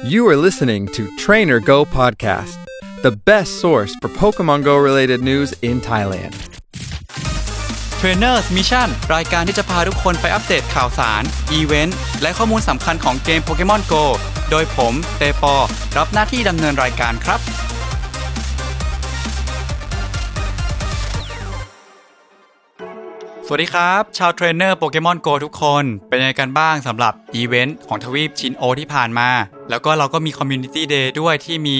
You are listening to Trainer Go Podcast, the best source for Pokemon Go related news in Thailand. Trainers Mission รายการที่จะพาทุกคนไปอัปเดตข่าวสาร อีเวนต์ และข้อมูลสำคัญของเกม Pokemon Go โดยผมเตปอ รับหน้าที่ดำเนินรายการครับ วัสดีครับ ชาวเทรนเนอร์โปเกมอนโกทุกคน เป็นยังไงกันบ้างสำหรับอีเวนต์ของทวีปชินโอที่ผ่านมา แล้วก็เราก็มี Community Day ด้วยที่มี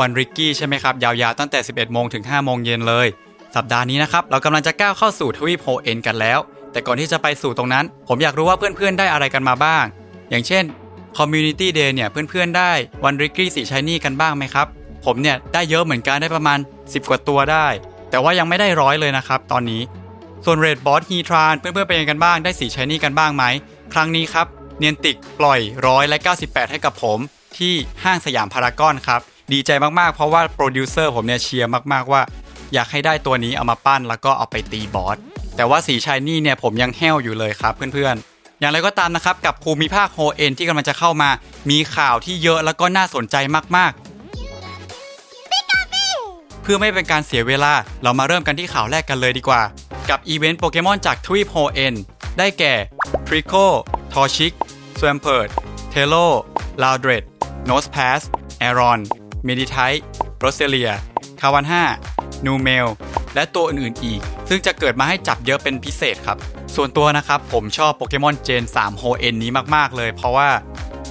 วันริกกี้ใช่ไหมครับ ยาวๆ ตั้งแต่ 11 โมงถึง 5 โมงเย็นเลย สัปดาห์นี้นะครับ เรากำลังจะก้าวเข้าสู่ทวีปโฮเอ็นกันแล้ว แต่ก่อนที่จะไปสู่ตรงนั้น ผมอยากรู้ว่าเพื่อนๆได้อะไรกันมาบ้าง อย่างเช่น Community Day เนี่ยเพื่อนๆได้วันริกกี้สี shiny กันบ้างไหมครับผมเนี่ยได้เยอะเหมือนกันได้ประมาณ 10 กว่าตัวได้ แต่ว่ายังไม่ได้ร้อยเลยนะครับตอนนี้ ส่วน raid boss ฮีทรานเพื่อนๆเป็นยังไงกันบ้างได้สี shiny กันบ้างไหม ครั้งนี้ครับ Niantic ปล่อยร้อยและ98 ให้กับผมที่ห้างสยามพารากอนครับ ดีใจมากๆ เพราะว่าโปรดิวเซอร์ผมเนี่ยเชียร์มากๆว่า อยากให้ได้ตัวนี้เอามาปั้นแล้วก็เอาไปตีบอสแต่ว่าสี shiny เนี่ยผมยังแห้วอยู่เลยครับเพื่อนๆ อย่างไรก็ตามนะครับกับภูมิภาคโฮเอ็นที่กำลังจะเข้ามา มีข่าวที่เยอะแล้วก็น่าสนใจมาก เพื่อไม่เป็นการเสียเวลา เรามาเริ่มกันที่ข่าวแรกกันเลยดีกว่า กับอีเวนต์โปเกมอนจากทวีปโฮเอ็นได้แก่ Treecko Torchic Swampert Taillow Loudred Nosepass Aron Meditite Roselia Carvanha Numel และตัวอื่นๆอีก ซึ่งจะเกิดมาให้จับเยอะเป็นพิเศษครับ ส่วนตัวนะครับ ผมชอบโปเกมอน gen 3โฮเอ็นนี้มาก ๆ เลย เพราะว่า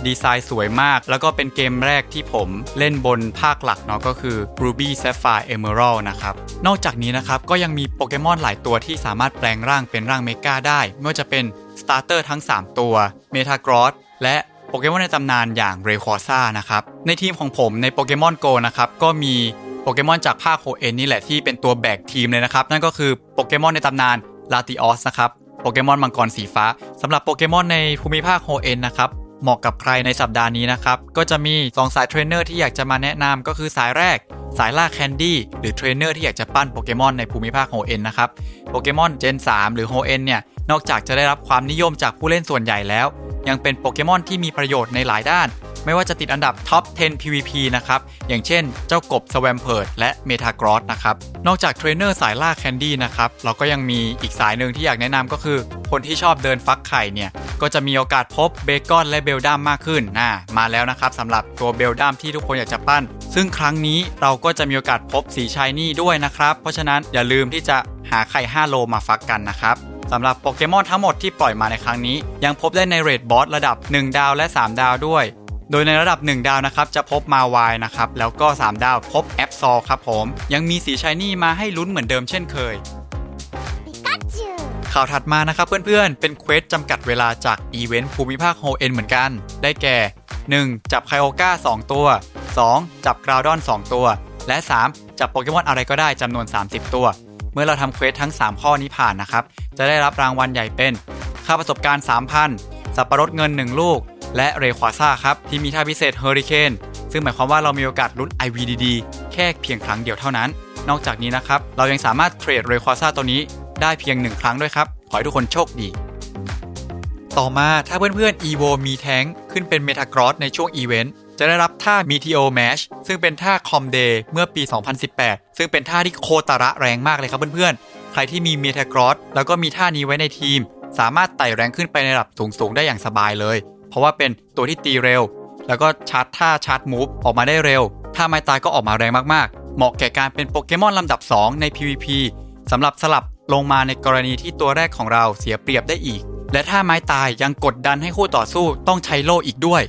ดีไซน์สวยมาก แล้วก็เป็นเกมแรกที่ผมเล่นบนภาคหลักเนาะก็คือ Ruby Sapphire Emerald นะครับ นอกจากนี้นะครับ ก็ยังมีโปเกมอนหลายตัวที่สามารถแปลงร่างเป็นร่างเมกาได้ ไม่ว่าจะเป็น starter ทั้ง 3 ตัวเมทากรอสและโปเกมอนในตำนานอย่างเรควาซ่านะครับ ในทีมของผมในโปเกมอนโกนะครับ ก็มีโปเกมอนจากภาคโฮเอ็นนี่แหละที่เป็นตัวแบกทีมเลยนะครับ นั่นก็คือโปเกมอนในตำนานลาติออสนะครับโปเกมอนมังกรสีฟ้าสำหรับโปเกมอนในภูมิภาคโฮเอ็นนะครับ เหมาะกับใครในสัปดาห์นี้นะครับ ก็จะมี 2 สายเทรนเนอร์ที่อยากจะมาแนะนำก็คือสายแรก สายล่า candy หรือเทรนเนอร์ที่อยากจะปั้นโปเกมอนในภูมิภาคโฮเอ็นนะครับโปเกมอน gen 3 หรือโฮเอ็นเนี่ยนอกจากจะได้รับความนิยมจากผู้เล่นส่วนใหญ่แล้ว ยังเป็นโปเกมอนที่มีประโยชน์ในหลายด้าน ไม่ว่าจะติดอันดับท็อป 10 PVP นะครับ อย่างเช่น เจ้ากบ Swampert และเมทากรอสนะครับ นอกจากเทรนเนอร์สายล่า candy นะครับ เราก็ยังมีอีกสายหนึ่งที่อยากแนะนำก็คือ คนที่ชอบเดินฟักไข่เนี่ย ก็จะมีโอกาสพบเบคอนและเบลดัมมากขึ้นน่ามาแล้วนะครับสำหรับตัวเบลดัมที่ทุกคนอยากจะปั้น ซึ่งครั้งนี้เราก็จะมีโอกาสพบสีชายนี่ด้วยนะครับ เพราะฉะนั้นอย่าลืมที่จะหาไข่5โลมาฟักกันนะครับสำหรับโปเกมอนทั้งหมดที่ปล่อยมาในครั้งนี้ ยังพบได้ในเรดบอสระดับ 1 ดาวและ 3 ดาวด้วย โดยในระดับ 1 ดาวนะครับจะพบมาวายนะครับแล้วก็ 3 ดาวพบแอปซอครับผมยังมีสีชายนี่มาให้ลุ้นเหมือนเดิมเช่นเคยข่าวถัดมานะครับเพื่อนๆ เป็น quest จำกัดเวลาจากอีเวนต์ภูมิภาคโฮเอ็นเหมือนกัน ได้แก่ 1. จับไคโอก้า 2 ตัว 2. จับกราวดอน 2 ตัว และ 3. จับโปเกมอนอะไรก็ได้จำนวน 30 ตัว เมื่อเราทำ quest ทั้ง 3 ข้อนี้ผ่านนะครับ จะได้รับรางวัลใหญ่เป็น ค่าประสบการณ์ 3,000 สับปะรดเงิน 1 ลูก และเรควาซ่าครับ ที่มีท่าพิเศษเฮอริเคนซึ่งหมายความว่าเรามีโอกาสลุ้น IV ดีๆ แค่เพียงครั้งเดียวเท่านั้น นอกจากนี้นะครับ เรายังสามารถ trade เรควอซ่าตัวนี้ได้เพียง 1 ครั้งด้วยครับ ขอให้ทุกคนโชคดี ต่อมาถ้าเพื่อนๆ EVO มีแท้งขึ้นเป็นเมทากรอสในช่วงอีเวนต์จะได้รับท่า Meteor Mash ซึ่งเป็นท่า Com Day เมื่อปี 2018 ซึ่งเป็นท่าที่โคตระแรงมากเลยครับเพื่อนๆ ใครที่มีเมทากรอสแล้วก็มีท่านี้ไว้ในทีม สามารถไต่ rank ขึ้นไปในระดับสูงๆ ได้อย่างสบายเลย เพราะว่าเป็นตัวที่ตีเร็ว แล้วก็ชาร์จท่า charge move ออกมาได้เร็ว ถ้าไม้ตายก็ออกมาแรงมากๆ เหมาะแก่การเป็นโปเกมอนลำดับ 2 ใน PVP สำหรับสลับลงมาในกรณีที่ตัวแรกของเราเสียเปรียบได้อีก และถ้าไม้ตายยังกดดันให้คู่ต่อสู้ต้องใช้โล่อีกด้วย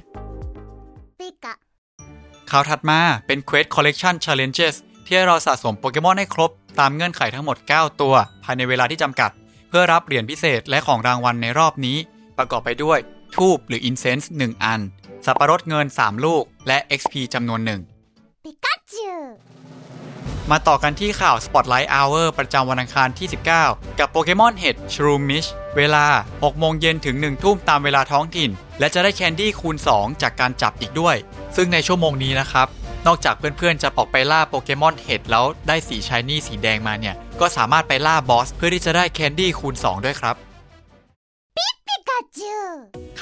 ข่าวถัดมาเป็น Quest Collection Challenges ที่ให้เราสะสมโปเกมอนให้ครบ ตามเงื่อนไขทั้งหมด 9 ตัว ภายในเวลาที่จำกัด เพื่อรับเหรียญพิเศษและของรางวัลในรอบนี้ ประกอบไปด้วย ทูบหรือ Incense 1อัน สับปะรดเงิน 3 ลูก และ XP จำนวนหนึ่งมาต่อกันที่ข่าว Spotlight Hour ประจำวันอังคารที่ 19 กับโปเกมอนเห็ด Shroomish เวลา 6 โมงเย็นถึง 1 ทุ่มตามเวลาท้องถิ่น และจะได้แคนดี้คูณ 2 จากการจับอีกด้วย ซึ่งในชั่วโมงนี้นะครับ นอกจากเพื่อนๆ จะออกไปล่าโปเกมอนเห็ดแล้วได้สีชายนี่สีแดงมาเนี่ย ก็สามารถไปล่าบอสเพื่อที่จะได้แคนดี้คูณ 2 ด้วยครับ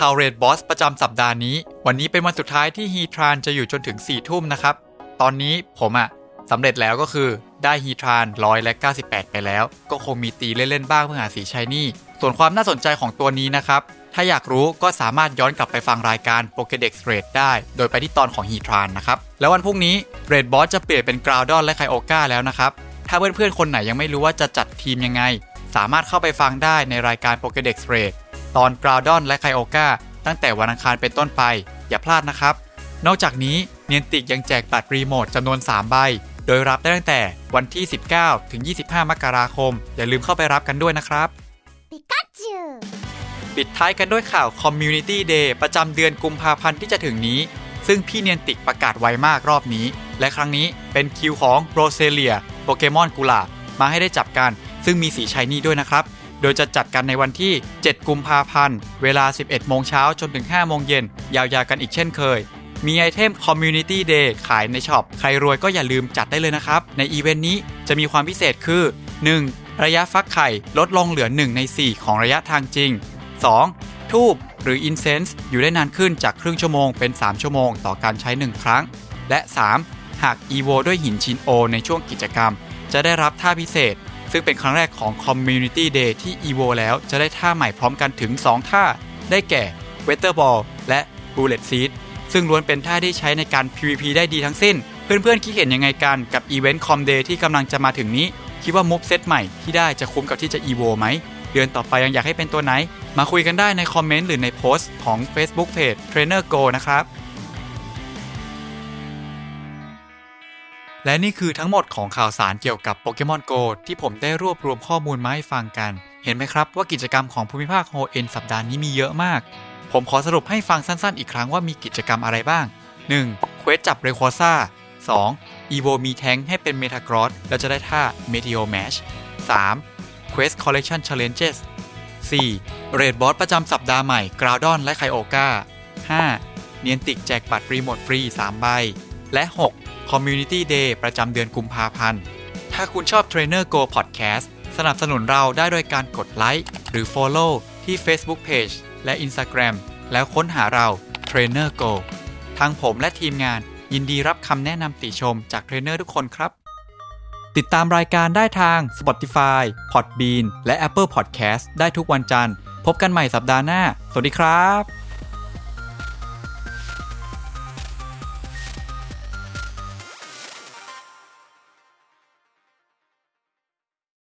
ข่าวเรดบอสประจำสัปดาห์นี้ วันนี้เป็นวันสุดท้ายที่ฮีทรานจะอยู่จนถึง4ี่ทุ่มนะครับ ตอนนี้ผมอะสำเร็จแล้วก็คือได้ฮีทรานร้อยและ98 ไปแล้ว ก็คงมีตีเล่นๆบ้างเพื่อหาสีชายนี่ ส่วนความน่าสนใจของตัวนี้นะครับ ถ้าอยากรู้ก็สามารถย้อนกลับไปฟังรายการ Pokédex Red ได้ โดยไปที่ตอนของฮีทรานนะครับ แล้ววันพรุ่งนี้เรดบอสจะเปลี่ยนเป็นกราวดอนและไคโอกาแล้วนะครับถ้าเพื่อนๆคนไหนยังไม่รู้ว่าจะจัดทีมยังไง สามารถเข้าไปฟังได้ในรายการ Pokédex Red ตอนกราวดอนและไคโอกาตั้งแต่วันอังคารเป็นต้นไป อย่าพลาดนะครับ นอกจากนี้เนียนติกยังแจกบัตรรีโมทจำนวน 3 ใบ โดยรับได้ตั้งแต่วันที่ 19 ถึง 25 มกราคม อย่าลืมเข้าไปรับกันด้วยนะครับ ปิดท้ายกันด้วยข่าว Community Day ประจำเดือนกุมภาพันธ์ที่จะถึงนี้ ซึ่งพี่เนียนติกประกาศไวมากรอบนี้ และครั้งนี้เป็นคิวของโรเซเลียโปเกมอนกุหลาบมาให้ได้จับกัน ซึ่งมีสี shiny ด้วยนะครับ โดยจะจัดกันในวันที่ 7 กุมภาพันธ์ เวลา 11 โมงเช้าจนถึง 5 โมงเย็น ยาวๆกันอีกเช่นเคย มีไอเทม Community Day ขายใน shop ใครรวยก็อย่าลืมจัดได้เลยนะครับ ในอีเวนต์นี้จะมีความพิเศษคือ 1. ระยะฟักไข่ลดลงเหลือ 1 ใน 4 ของระยะทางจริง 2. ธูปหรือ incense อยู่ได้นานขึ้นจากครึ่งชั่วโมงเป็น 3 ชั่วโมงต่อการใช้ 1 ครั้ง และ 3. หาก EVO ด้วยหินชินโอในช่วงกิจกรรม จะได้รับท่าพิเศษ ซึ่งเป็นครั้งแรกของ Community Day ที่ EVO แล้วจะได้ท่าใหม่พร้อมกันถึง 2 ท่า ได้แก่ w e t h e r Ball และ Bullet Seed ซึ่งล้วนเป็นท่าที่ใช้ในการ PVP ได้ดีทั้งสิ้น เพื่อนๆ คิดเห็นยังไงกันกับอีเวนต์ Com Day ที่กำลังจะมาถึงนี้ คิดว่า moveset ใหม่ที่ได้จะคุ้มกับที่จะ Evo ไหม เดือนต่อไปยังอยากให้เป็นตัวไหน มาคุยกันได้ในคอมเมนต์หรือในโพสต์ของ Facebook Page Trainer Go นะครับ และนี่คือทั้งหมดของข่าวสารเกี่ยวกับโปเกมอน Go ที่ผมได้รวบรวมข้อมูลมาให้ฟังกัน เห็นไหมครับว่ากิจกรรมของภูมิภาคโฮเอ็นสัปดาห์นี้มีเยอะมาก ผมขอสรุปให้ฟังสั้นๆ อีกครั้งว่ามีกิจกรรมอะไรบ้าง 1. quest จับเรควอซ่า 2. Evo เมแทงให้เป็นเมทากรอสแล้วจะได้ท่า Meteor Mash 3. Quest Collection Challenges 4. raid boss ประจำสัปดาห์ใหม่กราวดอนและไคโอกา 5. Niantic แจกบัตรรีโมทฟรี 3 ใบ และ 6. Community Day ประจำเดือนกุมภาพันธ์ ถ้าคุณชอบ Trainer Go Podcast สนับสนุนเราได้โดยการกดไลค์หรือ Follow ที่ Facebook Page และ Instagram แล้วค้นหาเรา Trainer Go ทางผมและทีมงานยินดีรับคำแนะนำติชมจากเทรนเนอร์ทุกคนครับ ติดตามรายการได้ทาง Spotify, Podbean และ Apple Podcast ได้ทุกวันจันทร์ พบกันใหม่สัปดาห์หน้า สวัสดีครับ